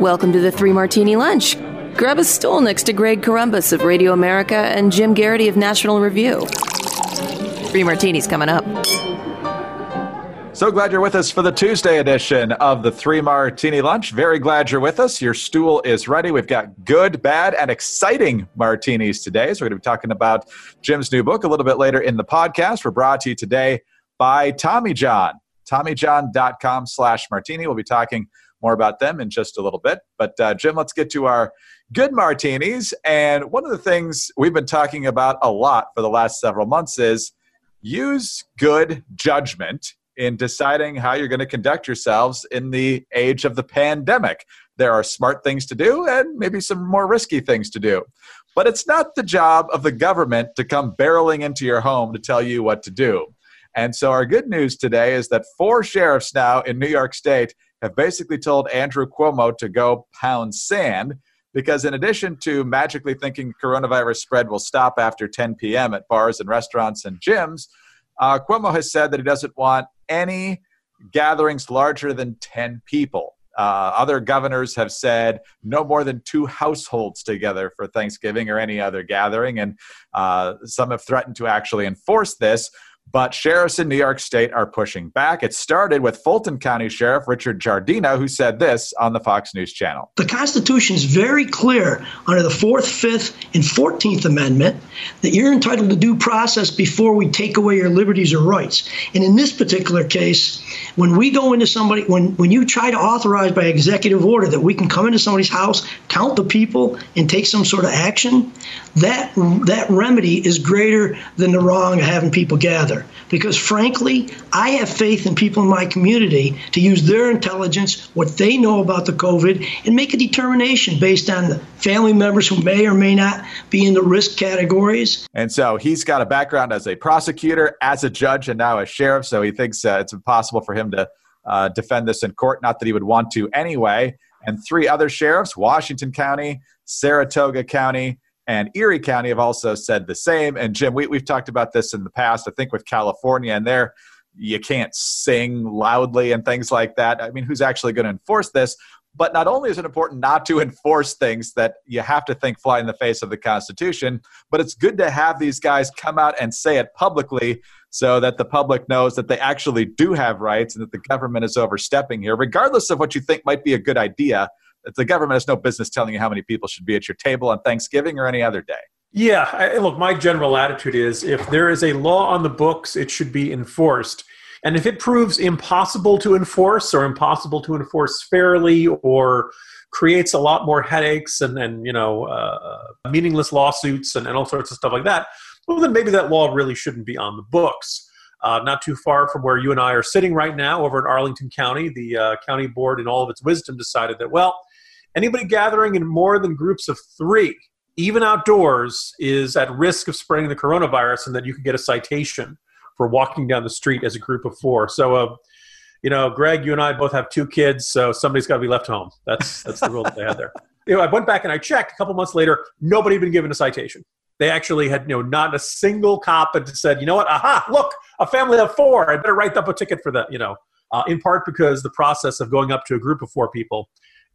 Welcome to the Three Martini Lunch. Grab a stool next to Greg Corombos of Radio America and Jim Geraghty of National Review. Three martinis coming up. So glad you're with us for the Tuesday edition of the Three Martini Lunch. Very glad you're with us. Your stool is ready. We've got good, bad, and exciting martinis today. So we're going to be talking about Jim's new book a little bit later in the podcast. We're brought to you today by Tommy John. TommyJohn.com slash martini. We'll be talking more about them in just a little bit. But uh, Jim, let's get to our good martinis. And one of the things we've been talking about a lot for the last several months is use good judgment in deciding how you're going to conduct yourselves in the age of the pandemic. There are smart things to do and maybe some more risky things to do. But it's not the job of the government to come barreling into your home to tell you what to do. And so, our good news today is that four sheriffs now in New York State have basically told Andrew Cuomo to go pound sand because, in addition to magically thinking coronavirus spread will stop after 10 p.m. at bars and restaurants and gyms, uh, Cuomo has said that he doesn't want any gatherings larger than 10 people. Uh, other governors have said no more than two households together for Thanksgiving or any other gathering, and uh, some have threatened to actually enforce this. But sheriffs in New York State are pushing back. It started with Fulton County Sheriff Richard Giardino, who said this on the Fox News channel. The Constitution is very clear under the 4th, 5th, and 14th Amendment that you're entitled to due process before we take away your liberties or rights. And in this particular case, when we go into somebody, when, when you try to authorize by executive order that we can come into somebody's house, count the people, and take some sort of action, that, that remedy is greater than the wrong of having people gather together because frankly, I have faith in people in my community to use their intelligence, what they know about the COVID, and make a determination based on the family members who may or may not be in the risk categories. And so he's got a background as a prosecutor, as a judge, and now a sheriff. So he thinks uh, it's impossible for him to uh, defend this in court. Not that he would want to anyway. And three other sheriffs Washington County, Saratoga County, and Erie County have also said the same. And Jim, we, we've talked about this in the past, I think with California, and there you can't sing loudly and things like that. I mean, who's actually going to enforce this? But not only is it important not to enforce things that you have to think fly in the face of the Constitution, but it's good to have these guys come out and say it publicly so that the public knows that they actually do have rights and that the government is overstepping here, regardless of what you think might be a good idea the government has no business telling you how many people should be at your table on Thanksgiving or any other day. Yeah, I, look, my general attitude is if there is a law on the books, it should be enforced. And if it proves impossible to enforce or impossible to enforce fairly or creates a lot more headaches and, and you know, uh, meaningless lawsuits and, and all sorts of stuff like that, well, then maybe that law really shouldn't be on the books. Uh, not too far from where you and I are sitting right now over in Arlington County, the uh, county board, in all of its wisdom, decided that, well, Anybody gathering in more than groups of three, even outdoors, is at risk of spreading the coronavirus, and that you can get a citation for walking down the street as a group of four. So, uh, you know, Greg, you and I both have two kids, so somebody's got to be left home. That's that's the rule that they had there. You know, I went back and I checked a couple months later. Nobody had been given a citation. They actually had, you know, not a single cop had said, you know what? Aha! Look, a family of four. I better write up a ticket for that. You know, uh, in part because the process of going up to a group of four people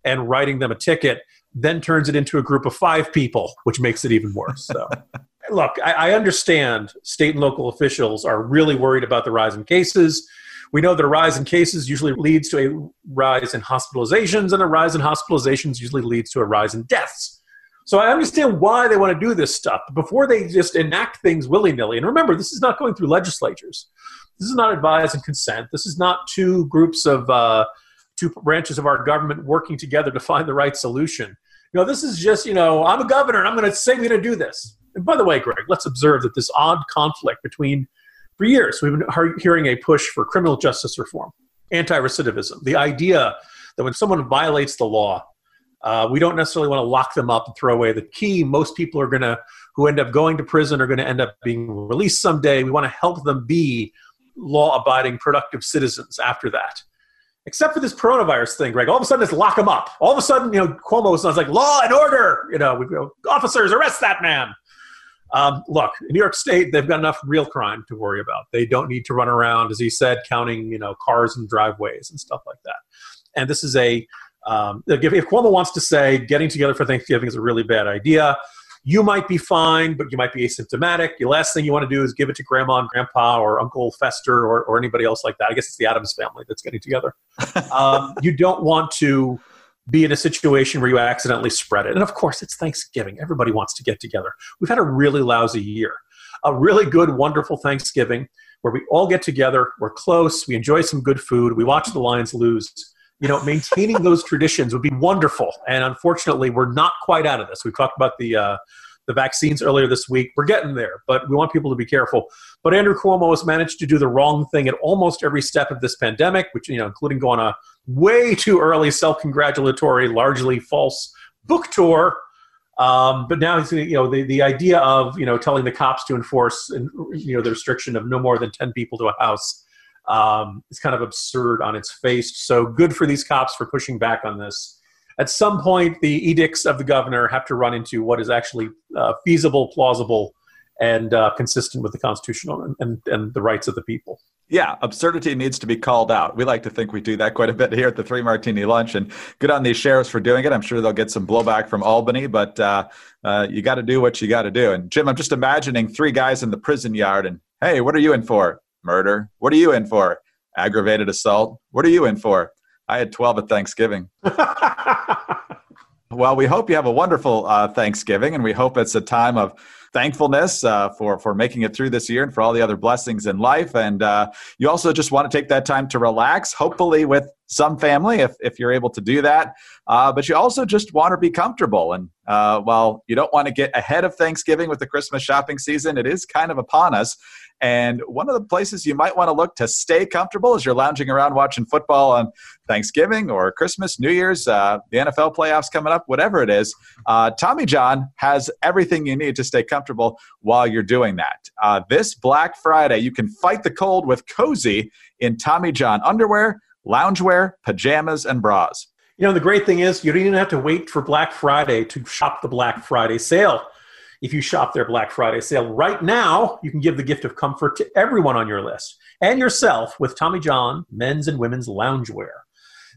and writing them a ticket then turns it into a group of five people, which makes it even worse. So, look, I, I, understand state and local officials are really worried about the rise in cases. We know that a rise in cases usually leads to a rise in hospitalizations, and a rise in hospitalizations usually leads to a rise in deaths. So I understand why they want to do this stuff. But before they just enact things willy nilly, and remember, this is not going through legislatures. This is not advice and consent. This is not two groups of uh, two branches of our government working together to find the right solution. You know, this is just, you know, I'm a governor and I'm going to say we're going to do this. And by the way, Greg, let's observe that this odd conflict between, for years, we've been hearing a push for criminal justice reform, anti recidivism, the idea that when someone violates the law, uh, we don't necessarily want to lock them up and throw away the key. Most people are going to, who end up going to prison, are going to end up being released someday. We want to help them be law abiding, productive citizens after that except for this coronavirus thing, Greg. All of a sudden, it's lock them up. All of a sudden, you know, Cuomo sounds like law and order. You know, we go, officers, arrest that man. Um, look, in New York State, they've got enough real crime to worry about. They don't need to run around, as he said, counting you know cars and driveways and stuff like that. And this is a Um, if, if Cuomo wants to say getting together for Thanksgiving is a really bad idea, you might be fine, but you might be asymptomatic. The last thing you want to do is give it to grandma and grandpa or Uncle Fester or, or anybody else like that. I guess it's the Addams family that's getting together. um, you don't want to be in a situation where you accidentally spread it. And of course, it's Thanksgiving. Everybody wants to get together. We've had a really lousy year. A really good, wonderful Thanksgiving where we all get together, we're close, we enjoy some good food, we watch the Lions lose. You know, maintaining those traditions would be wonderful. And unfortunately, we're not quite out of this. We talked about the uh, the vaccines earlier this week. We're getting there, but we want people to be careful. But Andrew Cuomo has managed to do the wrong thing at almost every step of this pandemic, which you know, including going on a way too early, self-congratulatory, largely false book tour. Um, but now, he's, you know, the, the idea of you know telling the cops to enforce you know the restriction of no more than ten people to a house um, is kind of absurd on its face. So good for these cops for pushing back on this at some point, the edicts of the governor have to run into what is actually uh, feasible, plausible, and uh, consistent with the Constitution and, and, and the rights of the people. Yeah, absurdity needs to be called out. We like to think we do that quite a bit here at the Three Martini Lunch, and good on these sheriffs for doing it. I'm sure they'll get some blowback from Albany, but uh, uh, you got to do what you got to do. And Jim, I'm just imagining three guys in the prison yard, and hey, what are you in for? Murder. What are you in for? Aggravated assault. What are you in for? I had 12 at Thanksgiving. well, we hope you have a wonderful uh, Thanksgiving, and we hope it's a time of thankfulness uh, for for making it through this year and for all the other blessings in life. And uh, you also just want to take that time to relax, hopefully with some family if if you're able to do that. Uh, but you also just want to be comfortable. And uh, while you don't want to get ahead of Thanksgiving with the Christmas shopping season, it is kind of upon us. And one of the places you might want to look to stay comfortable as you're lounging around watching football on Thanksgiving or Christmas, New Year's, uh, the NFL playoffs coming up, whatever it is, uh, Tommy John has everything you need to stay comfortable while you're doing that. Uh, this Black Friday, you can fight the cold with cozy in Tommy John underwear, loungewear, pajamas, and bras. You know, the great thing is you don't even have to wait for Black Friday to shop the Black Friday sale if you shop their Black Friday sale right now, you can give the gift of comfort to everyone on your list and yourself with Tommy John men's and women's loungewear.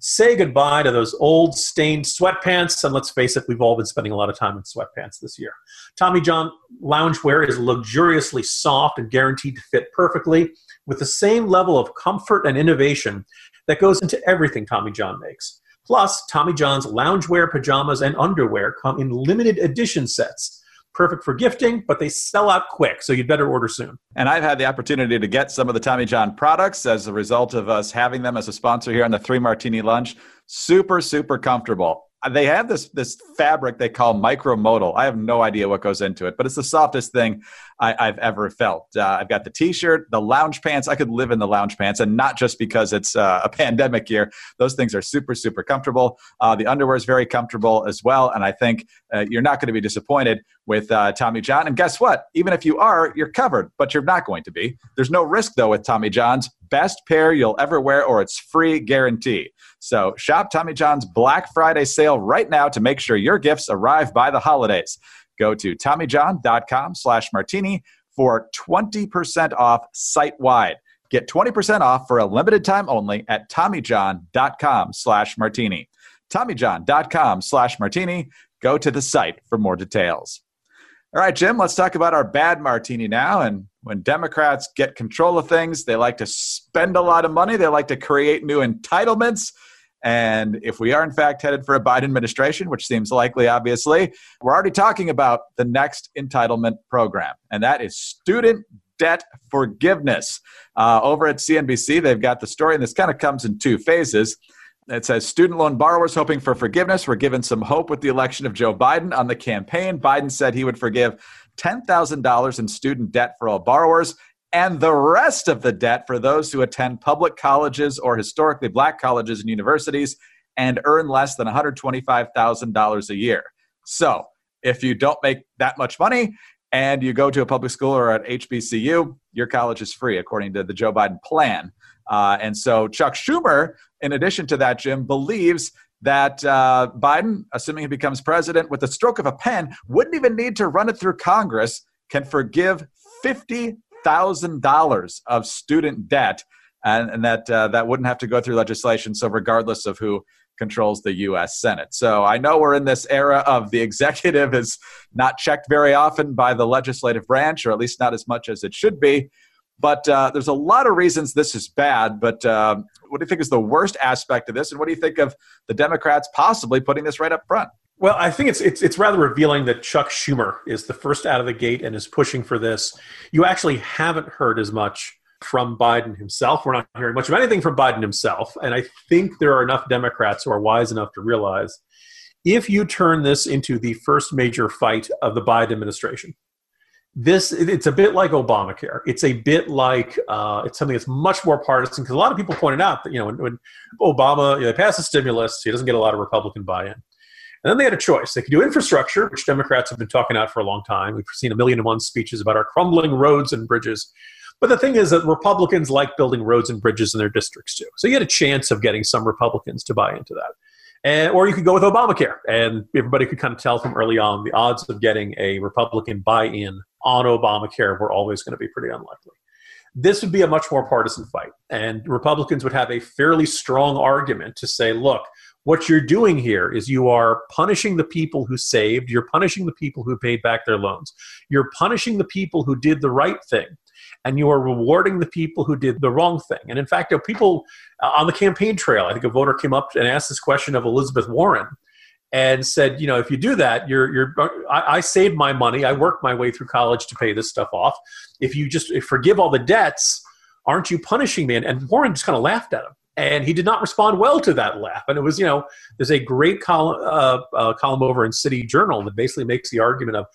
Say goodbye to those old stained sweatpants, and let's face it, we've all been spending a lot of time in sweatpants this year. Tommy John loungewear is luxuriously soft and guaranteed to fit perfectly with the same level of comfort and innovation that goes into everything Tommy John makes. Plus, Tommy John's loungewear, pajamas, and underwear come in limited edition sets perfect for gifting, but they sell out quick, so you'd better order soon. And I've had the opportunity to get some of the Tommy John products as a result of us having them as a sponsor here on the Three Martini Lunch. Super, super comfortable they have this this fabric they call micromodal. I have no idea what goes into it, but it's the softest thing I, have ever felt. Uh, I've got the t-shirt, the lounge pants. I could live in the lounge pants, and not just because it's uh, a pandemic year. Those things are super super comfortable. Uh, the underwear is very comfortable as well, and I think uh, you're not going to be disappointed with uh, Tommy John. And guess what? Even if you are, you're covered, but you're not going to be. There's no risk though with Tommy John's. Best pair you'll ever wear, or it's free guarantee. So shop Tommy John's Black Friday sale right now to make sure your gifts arrive by the holidays. Go to TommyJohn.com slash martini for 20% off site wide. Get 20% off for a limited time only at TommyJohn.com slash martini. TommyJohn.com slash martini. Go to the site for more details. All right, Jim, let's talk about our bad martini now. And when Democrats get control of things, they like to spend a lot of money, they like to create new entitlements. And if we are, in fact, headed for a Biden administration, which seems likely, obviously, we're already talking about the next entitlement program, and that is student debt forgiveness. Uh, over at CNBC, they've got the story, and this kind of comes in two phases. It says student loan borrowers hoping for forgiveness were given some hope with the election of Joe Biden on the campaign. Biden said he would forgive $10,000 in student debt for all borrowers and the rest of the debt for those who attend public colleges or historically black colleges and universities and earn less than $125,000 a year. So, if you don't make that much money and you go to a public school or at HBCU, your college is free according to the Joe Biden plan. Uh, and so, Chuck Schumer, in addition to that, Jim, believes that uh, Biden, assuming he becomes president, with the stroke of a pen, wouldn't even need to run it through Congress, can forgive 50 thousand dollars of student debt, and, and that uh, that wouldn't have to go through legislation. So regardless of who controls the U.S. Senate. So I know we're in this era of the executive is not checked very often by the legislative branch, or at least not as much as it should be. But uh, there's a lot of reasons this is bad. But uh, what do you think is the worst aspect of this? And what do you think of the Democrats possibly putting this right up front? Well, I think it's, it's it's rather revealing that Chuck Schumer is the first out of the gate and is pushing for this. You actually haven't heard as much from Biden himself. We're not hearing much of anything from Biden himself, and I think there are enough Democrats who are wise enough to realize if you turn this into the first major fight of the Biden administration, this it's a bit like Obamacare. It's a bit like uh, it's something that's much more partisan because a lot of people pointed out that you know when, when Obama you know, they passed the stimulus, he doesn't get a lot of Republican buy-in. And then they had a choice. They could do infrastructure, which Democrats have been talking about for a long time. We've seen a million and one speeches about our crumbling roads and bridges. But the thing is that Republicans like building roads and bridges in their districts too. So you had a chance of getting some Republicans to buy into that. And, or you could go with Obamacare. And everybody could kind of tell from early on the odds of getting a Republican buy in on Obamacare were always going to be pretty unlikely. This would be a much more partisan fight. And Republicans would have a fairly strong argument to say, look, what you're doing here is you are punishing the people who saved, you're punishing the people who paid back their loans, you're punishing the people who did the right thing, and you are rewarding the people who did the wrong thing. And in fact, people uh, on the campaign trail, I think a voter came up and asked this question of Elizabeth Warren and said, you know, if you do that, you're, you're, I, I saved my money. I worked my way through college to pay this stuff off. If you just forgive all the debts, aren't you punishing me? And, and Warren just kind of laughed at him and he did not respond well to that laugh. And it was, you know, there's a great column, uh, uh, column over in City Journal that basically makes the argument of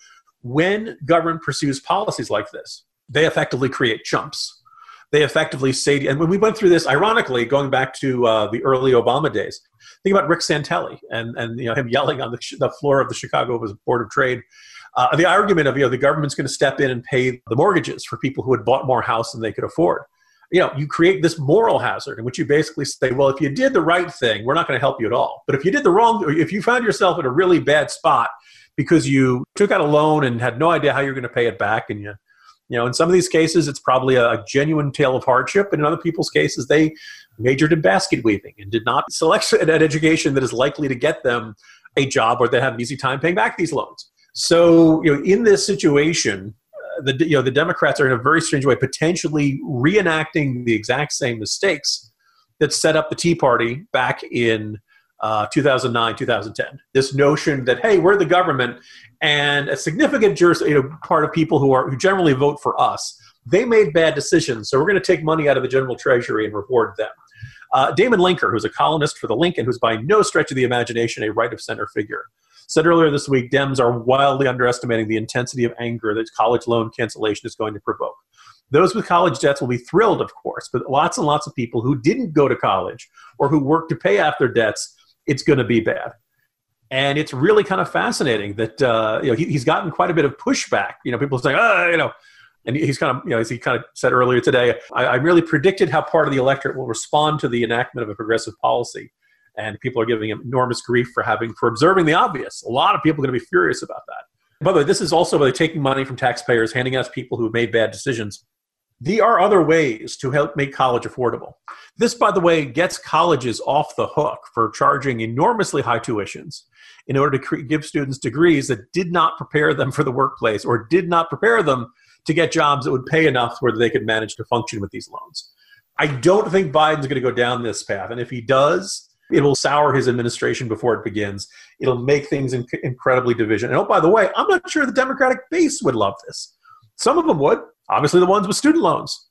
when government pursues policies like this, they effectively create chumps. They effectively say, and when we went through this, ironically, going back to uh, the early Obama days, think about Rick Santelli and, and you know, him yelling on the, the floor of the Chicago Board of Trade. Uh, the argument of, you know, the government's going to step in and pay the mortgages for people who had bought more house than they could afford you know, you create this moral hazard in which you basically say, well, if you did the right thing, we're not going to help you at all. But if you did the wrong, if you found yourself in a really bad spot because you took out a loan and had no idea how you're going to pay it back, and you, you know, in some of these cases, it's probably a, genuine tale of hardship. And in other people's cases, they majored in basket weaving and did not select an education that is likely to get them a job where they have an easy time paying back these loans. So, you know, in this situation, uh, the you know the Democrats are in a very strange way potentially reenacting the exact same mistakes that set up the Tea Party back in uh, 2009 2010 this notion that hey we're the government and a significant juris, you know, part of people who are who generally vote for us they made bad decisions so we're going to take money out of the general treasury and reward them uh, damon linker who's a columnist for the lincoln who's by no stretch of the imagination a right of center figure said earlier this week Dems are wildly underestimating the intensity of anger that college loan cancellation is going to provoke. Those with college debts will be thrilled, of course, but lots and lots of people who didn't go to college or who work to pay off their debts, it's going to be bad. And it's really kind of fascinating that uh, you know he, he's gotten quite a bit of pushback. You know, people saying, "Oh, you know," and he's kind of you know as he kind of said earlier today, I, I really predicted how part of the electorate will respond to the enactment of a progressive policy and people are giving him enormous grief for having for observing the obvious. A lot of people are going to be furious about that. By the way, this is also by taking money from taxpayers, handing out to people who have made bad decisions. There are other ways to help make college affordable. This, by the way, gets colleges off the hook for charging enormously high tuitions in order to give students degrees that did not prepare them for the workplace or did not prepare them to get jobs that would pay enough where they could manage to function with these loans. I don't think Biden's going to go down this path. And if he does, it will sour his administration before it begins. It'll make things inc- incredibly division. And oh, by the way, I'm not sure the Democratic base would love this. Some of them would, obviously the ones with student loans.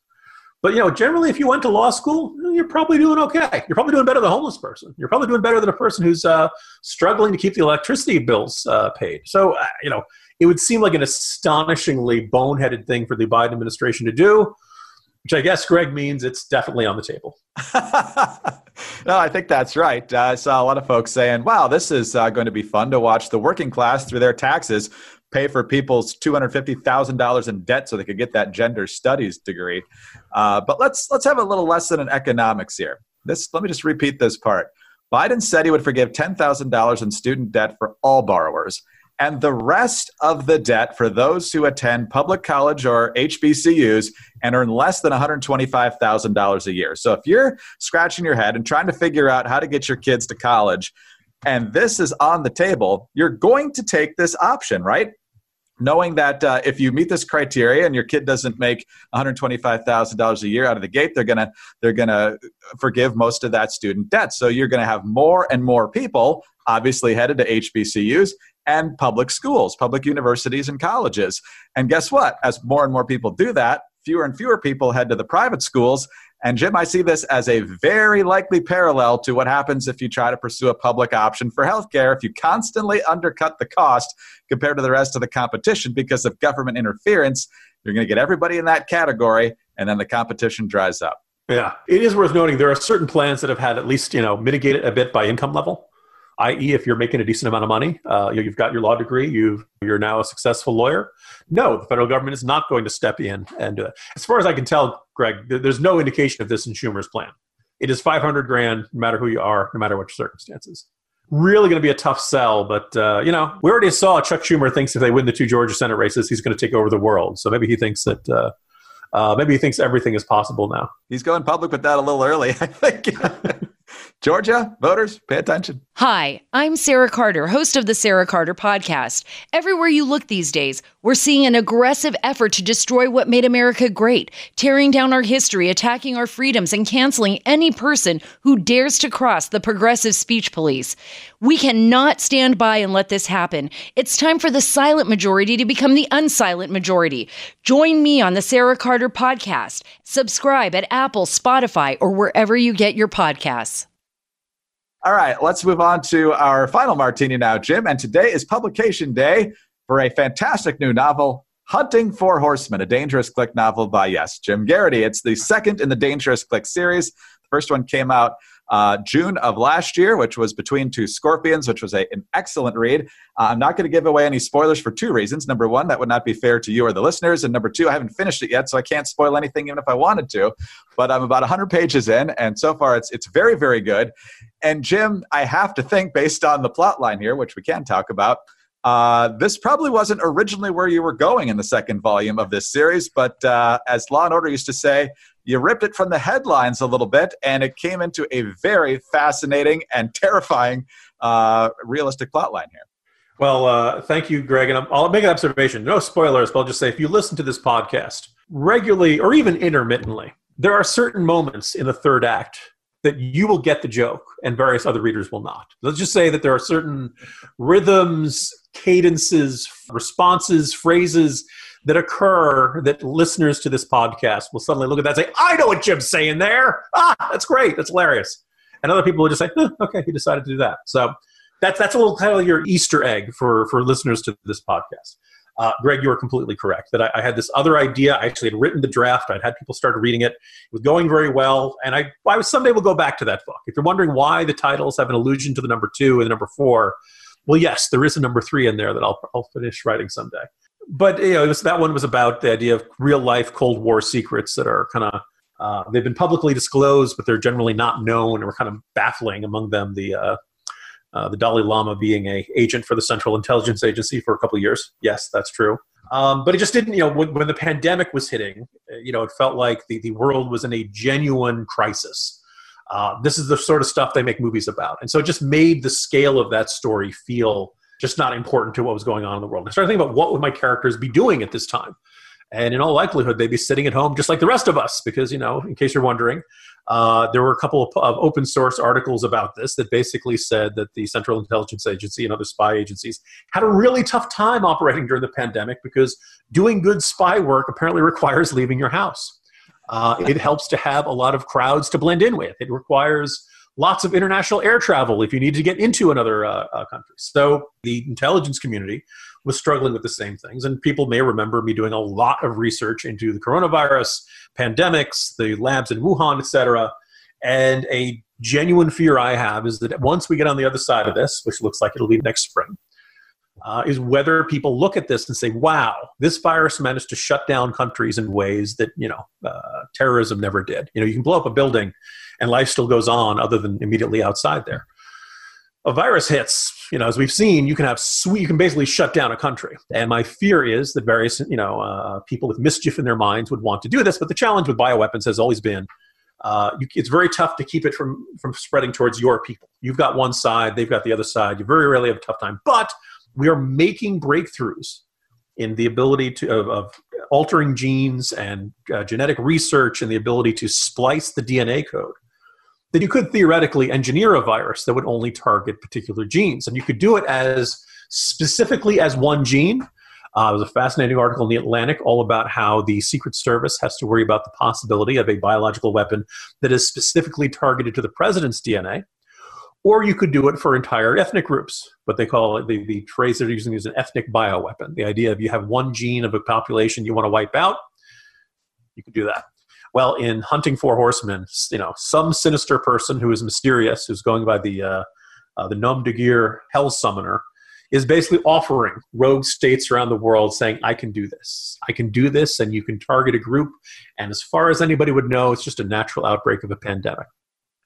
But you know, generally, if you went to law school, you're probably doing okay. You're probably doing better than a homeless person. You're probably doing better than a person who's uh, struggling to keep the electricity bills uh, paid. So, uh, you know, it would seem like an astonishingly boneheaded thing for the Biden administration to do which I guess Greg means it's definitely on the table. no, I think that's right. I saw a lot of folks saying, wow, this is uh, going to be fun to watch the working class through their taxes pay for people's $250,000 in debt so they could get that gender studies degree. Uh, but let's, let's have a little lesson in economics here. This, let me just repeat this part. Biden said he would forgive $10,000 in student debt for all borrowers and the rest of the debt for those who attend public college or HBCUs and earn less than $125,000 a year. So if you're scratching your head and trying to figure out how to get your kids to college, and this is on the table, you're going to take this option, right? knowing that uh, if you meet this criteria and your kid doesn't make $125,000 a year out of the gate, they're gonna they're gonna forgive most of that student debt. So you're gonna have more and more people, obviously headed to HBCUs and public schools, public universities and colleges. And guess what? As more and more people do that, fewer and fewer people head to the private schools and Jim, I see this as a very likely parallel to what happens if you try to pursue a public option for healthcare. If you constantly undercut the cost compared to the rest of the competition because of government interference, you're going to get everybody in that category, and then the competition dries up. Yeah, it is worth noting there are certain plans that have had at least you know mitigated a bit by income level i.e., if you're making a decent amount of money, uh, you've got your law degree, you've you're now a successful lawyer. No, the federal government is not going to step in and do it. As far as I can tell, Greg, there's no indication of this in Schumer's plan. It is 500 grand, no matter who you are, no matter what your circumstances. Really going to be a tough sell, but uh, you know, we already saw Chuck Schumer thinks if they win the two Georgia Senate races, he's going to take over the world. So maybe he thinks that. Uh, uh, maybe he thinks everything is possible now. He's going public with that a little early, I think. Georgia, voters, pay attention. Hi, I'm Sarah Carter, host of the Sarah Carter podcast. Everywhere you look these days, we're seeing an aggressive effort to destroy what made America great, tearing down our history, attacking our freedoms, and canceling any person who dares to cross the progressive speech police. We cannot stand by and let this happen. It's time for the silent majority to become the unsilent majority. Join me on the Sarah Carter podcast. Subscribe at Apple, Spotify, or wherever you get your podcasts. All right, let's move on to our final martini now, Jim. And today is publication day for a fantastic new novel, Hunting Four Horsemen, a Dangerous Clique novel by, yes, Jim Geraghty. It's the second in the Dangerous Clique series. The first one came out uh, June of last year, which was Between Two Scorpions, which was a, an excellent read. Uh, I'm not going to give away any spoilers for two reasons. Number one, that would not be fair to you or the listeners. And number two, I haven't finished it yet, so I can't spoil anything even if I wanted to. But I'm about 100 pages in, and so far it's, it's very, very good. And Jim, I have to think, based on the plot line here, which we can talk about, uh, this probably wasn't originally where you were going in the second volume of this series, but uh, as Law and Order used to say, you ripped it from the headlines a little bit, and it came into a very fascinating and terrifying uh, realistic plot line here. Well, uh, thank you, Greg. And I'll make an observation. No spoilers, but I'll just say if you listen to this podcast regularly or even intermittently, there are certain moments in the third act that you will get the joke and various other readers will not. Let's just say that there are certain rhythms, cadences, responses, phrases that occur that listeners to this podcast will suddenly look at that and say, I know what Jim's saying there. Ah, that's great. That's hilarious. And other people will just say, okay, he decided to do that. So that's, that's a little kind of your Easter egg for, for listeners to this podcast. Uh, Greg, you are completely correct. That I, I, had this other idea. I actually had written the draft. I'd had people start reading it. It was going very well, and I, I someday we'll go back to that book. If you're wondering why the titles have an allusion to the number two and the number four, well, yes, there is a number three in there that I'll, I'll finish writing someday. But you know, was, that one was about the idea of real life Cold War secrets that are kind of uh, they've been publicly disclosed, but they're generally not known, we're kind of baffling among them the uh, uh, the Dalai Lama being a agent for the Central Intelligence Agency for a couple years. Yes, that's true. Um, but it just didn't, you know, when, when, the pandemic was hitting, uh, you know, it felt like the, the world was in a genuine crisis. Uh, this is the sort of stuff they make movies about. And so it just made the scale of that story feel just not important to what was going on in the world. I started thinking about what would my characters be doing at this time. And in all likelihood, they'd be sitting at home just like the rest of us, because, you know, in case you're wondering, uh, there were a couple of, of, open source articles about this that basically said that the Central Intelligence Agency and other spy agencies had a really tough time operating during the pandemic because doing good spy work apparently requires leaving your house. Uh, it helps to have a lot of crowds to blend in with. It requires lots of international air travel if you need to get into another uh, uh, country. So the intelligence community was struggling with the same things. And people may remember me doing a lot of research into the coronavirus, pandemics, the labs in Wuhan, etc. And a genuine fear I have is that once we get on the other side of this, which looks like it'll be next spring, uh, is whether people look at this and say, "Wow, this virus managed to shut down countries in ways that you know uh, terrorism never did." You know, you can blow up a building, and life still goes on, other than immediately outside there a virus hits, you know, as we've seen, you can have sweet, you can basically shut down a country. And my fear is that various, you know, uh, people with mischief in their minds would want to do this. But the challenge with bioweapons has always been, uh, you, it's very tough to keep it from from spreading towards your people. You've got one side, they've got the other side. You very rarely have a tough time. But we are making breakthroughs in the ability to of, of altering genes and uh, genetic research and the ability to splice the DNA code that you could theoretically engineer a virus that would only target particular genes. And you could do it as specifically as one gene. Uh, there was a fascinating article in The Atlantic all about how the Secret Service has to worry about the possibility of a biological weapon that is specifically targeted to the president's DNA. Or you could do it for entire ethnic groups. What they call it, the, the phrase they're using is an ethnic bioweapon. The idea of you have one gene of a population you want to wipe out, you could do that. Well, in Hunting Four Horsemen, you know, some sinister person who is mysterious, who's going by the uh, uh, the Nom de Guerre Hell Summoner, is basically offering rogue states around the world, saying, "I can do this. I can do this, and you can target a group." And as far as anybody would know, it's just a natural outbreak of a pandemic.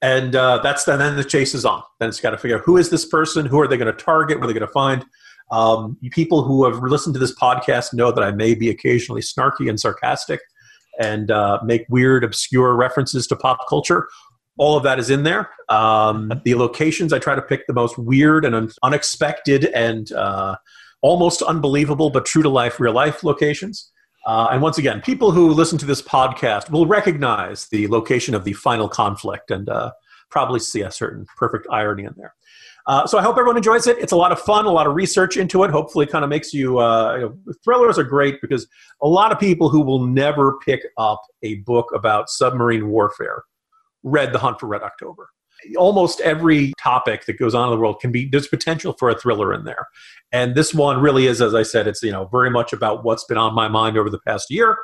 And uh, that's then, then the chase is on. Then it's got to figure out who is this person, who are they going to target, what are they going to find. Um, people who have listened to this podcast know that I may be occasionally snarky and sarcastic and uh, make weird, obscure references to pop culture. All of that is in there. Um, the locations, I try to pick the most weird and un- unexpected and uh, almost unbelievable, but true to life, real life locations. Uh, and once again, people who listen to this podcast will recognize the location of the final conflict and uh, probably see a certain perfect irony in there. Uh, so I hope everyone enjoys it. It's a lot of fun, a lot of research into it. Hopefully, it kind of makes you, uh, you know, thrillers are great because a lot of people who will never pick up a book about submarine warfare read The Hunt for Red October. Almost every topic that goes on in the world can be there's potential for a thriller in there, and this one really is, as I said, it's you know very much about what's been on my mind over the past year.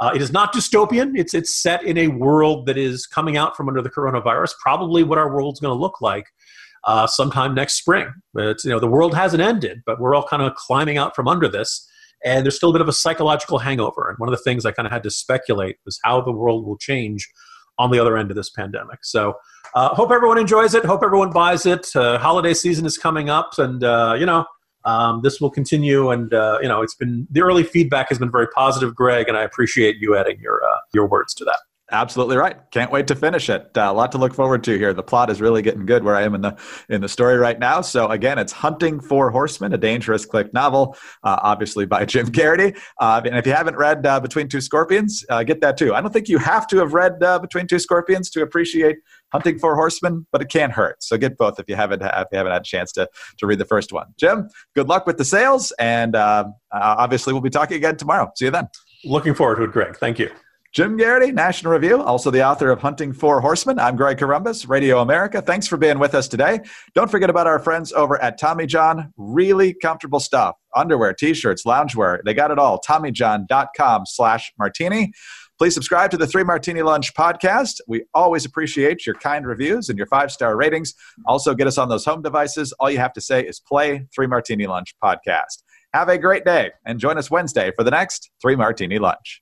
Uh, it is not dystopian. It's it's set in a world that is coming out from under the coronavirus. Probably what our world's going to look like uh, sometime next spring. It's, you know, the world hasn't ended, but we're all kind of climbing out from under this. And there's still a bit of a psychological hangover. And one of the things I kind of had to speculate was how the world will change on the other end of this pandemic. So, uh, hope everyone enjoys it. Hope everyone buys it. Uh, holiday season is coming up, and uh, you know um, this will continue. And uh, you know, it's been the early feedback has been very positive, Greg, and I appreciate you adding your uh, your words to that. Absolutely right. Can't wait to finish it. Uh, a lot to look forward to here. The plot is really getting good where I am in the in the story right now. So again, it's Hunting Four Horsemen, a dangerous clique novel, uh, obviously by Jim Geraghty. Uh, and if you haven't read uh, Between Two Scorpions, uh, get that too. I don't think you have to have read uh, Between Two Scorpions to appreciate Hunting Four Horsemen, but it can't hurt. So get both if you haven't if you haven't had a chance to to read the first one. Jim, good luck with the sales, and obviously we'll be talking again tomorrow. See you then. Looking forward to it, Greg. Thank you. Jim Geraghty, National Review, also the author of Hunting Four Horsemen. I'm Greg Corombos, Radio America. Thanks for being with us today. Don't forget about our friends over at Tommy John. Really comfortable stuff. Underwear, t-shirts, loungewear. They got it all. TommyJohn.com slash martini. Please subscribe to the Three Martini Lunch podcast. We always appreciate your kind reviews and your five-star ratings. Also, get us on those home devices. All you have to say is play Three Martini Lunch podcast. Have a great day and join us Wednesday for the next Three Martini Lunch.